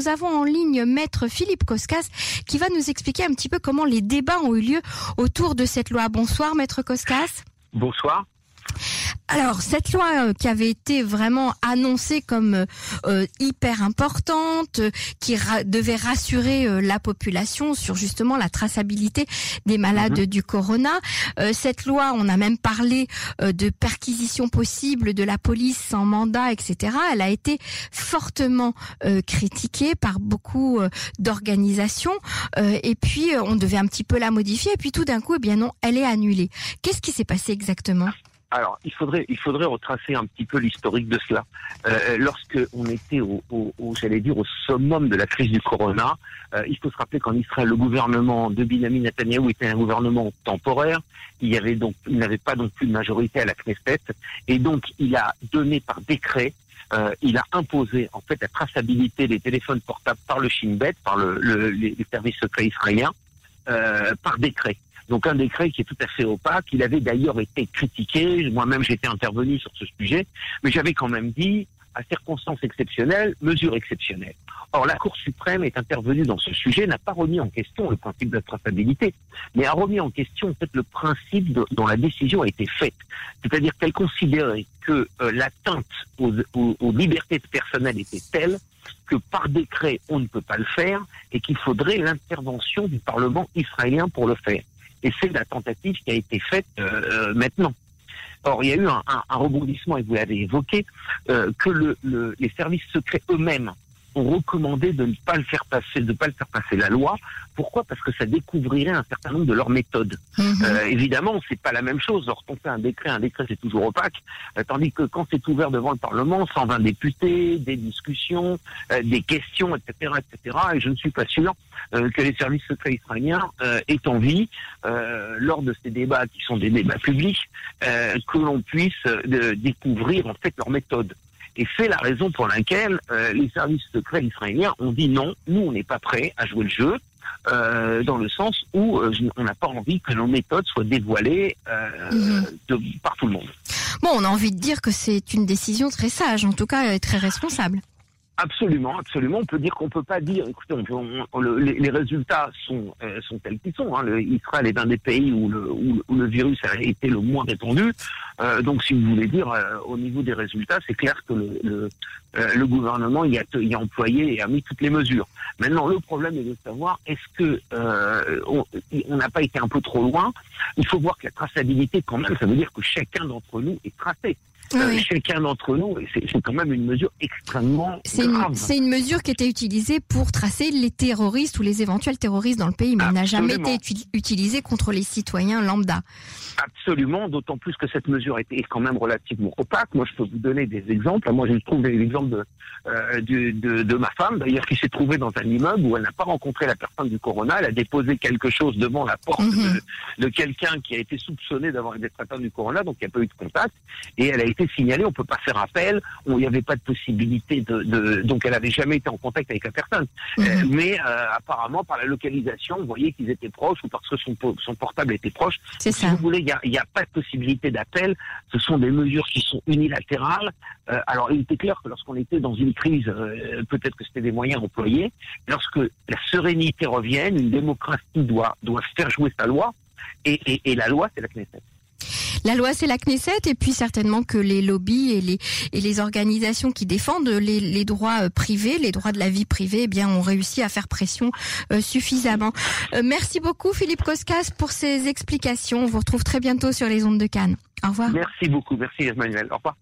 nous avons en ligne maître Philippe Koskas qui va nous expliquer un petit peu comment les débats ont eu lieu autour de cette loi. Bonsoir maître Koskas. Bonsoir. Alors cette loi euh, qui avait été vraiment annoncée comme euh, euh, hyper importante, qui devait rassurer la population sur justement la traçabilité des malades mhm. du corona. cette loi, on a même parlé de perquisition possible de la police sans mandat, etc. Elle a été fortement critiquée par beaucoup d'organisations. et puis on devait un petit peu la modifier. Et puis tout d'un coup, eh bien non, elle est annulée. Qu'est-ce qui s'est passé exactement? Alors, il faudrait, il faudrait retracer un petit peu l'historique de cela. Euh, lorsque on était au, au, j'allais dire, au summum de la crise du corona, euh, il faut se rappeler qu'en Israël, le gouvernement de Benjamin Netanyahu était un gouvernement temporaire. Il y avait donc, il n'avait pas non plus de majorité à la Knesset, et donc il a donné par décret euh, il a imposé en fait la traçabilité des téléphones portables par le Shin Bet, par le, le, les services secrets israéliens, euh, par décret. Donc un décret qui est tout à fait opaque. Il avait d'ailleurs été critiqué. Moi-même, j'étais intervenu sur ce sujet, mais j'avais quand même dit à circonstances exceptionnelles, mesures exceptionnelles. Or, la Cour suprême est intervenue dans ce sujet, n'a pas remis en question le principe de la traçabilité, mais a remis en question fait le principe dont la décision a été faite. C'est-à-dire qu'elle considérait que euh, l'atteinte aux, aux libertés personnelles était telle que par décret on ne peut pas le faire et qu'il faudrait l'intervention du Parlement israélien pour le faire. Et c'est la tentative qui a été faite euh, euh, maintenant. Or, il y a eu un, rebondissement, et vous l'avez évoqué, euh, que le, les services secrets eux-mêmes ont recommandé de ne pas le faire passer, de ne pas le faire passer la loi. Pourquoi? Parce que ça découvrirait un certain nombre de leurs méthodes. Mhm. Euh, évidemment, c'est pas la même chose. Lorsqu'on fait un décret, un décret c'est toujours opaque, euh, tandis que quand c'est ouvert devant le Parlement, 120 députés, des discussions, euh, des questions, etc., etc. Et je ne suis pas sûr euh, que les services secrets israéliens aient envie, lors de ces débats qui sont des débats publics, que l'on puisse découvrir en fait leurs méthodes. Et c'est la raison pour laquelle euh, les services secrets israéliens ont dit non, nous on n'est pas prêts à jouer le jeu. Euh, dans le sens où euh, on n'a pas envie que nos méthodes soient dévoilées mhm. de, par tout le monde. Bon, on a envie de dire que c'est une décision très sage, en tout cas très responsable. Absolument, absolument. On peut dire qu'on peut pas dire. Écoutez, les, résultats sont euh, sont tels qu'ils sont. Hein. Le, Israël est un des pays où le, où, le virus a été le moins répandu. Euh, donc, si vous voulez dire, euh, au niveau des résultats, c'est clair que le, le, le gouvernement y a, y a employé et a mis toutes les mesures. Maintenant, le problème est de savoir est-ce que on n'a pas été un peu trop loin? Il faut voir que la traçabilité, quand même, ça veut dire que chacun d'entre nous est tracé. Euh, chacun d'entre nous, c'est quand même une mesure extrêmement grave. C'est une mesure qui était utilisée pour tracer les terroristes ou les éventuels terroristes dans le pays, mais elle n'a jamais été utilisée contre les citoyens lambda. Absolument, d'autant plus que cette mesure était quand même relativement opaque. Moi, je peux vous donner des exemples. Moi, j'ai trouvé l'exemple de, euh, de, de, ma femme, d'ailleurs, qui s'est trouvée dans un immeuble où elle n'a pas rencontré la personne du corona. Elle a déposé quelque chose devant la porte mhm. de, de quelqu'un qui a été soupçonné d'avoir été atteint du corona, donc il n'y a pas eu de contact. Et elle a été signalée, on peut pas faire appel, il n'y avait pas de possibilité de, de, donc elle avait jamais été en contact avec la personne. Mhm. Euh, mais euh, apparemment, par la localisation, vous voyez qu'ils étaient proches ou parce que son, son portable était proche. C'est ça. Si vous voulez, il n'y a, pas de possibilité d'appel. Ce sont des mesures qui sont unilatérales. Euh, alors, il était clair que lorsqu'on était dans une crise, peut-être que c'était des moyens employés. Lorsque la sérénité revienne, une démocratie doit, doit faire jouer sa loi. Et, et, et la loi, c'est la Knesset. La loi, c'est la Knesset, et puis certainement que les lobbies et les, et les organisations qui défendent les, les droits euh, privés, les droits de la vie privée, eh bien, ont réussi à faire pression euh, suffisamment. Euh, merci beaucoup, Philippe Koskas, pour ces explications. On vous retrouve très bientôt sur les ondes de Cannes. Au revoir. Merci beaucoup. Merci, Emmanuel. Au revoir.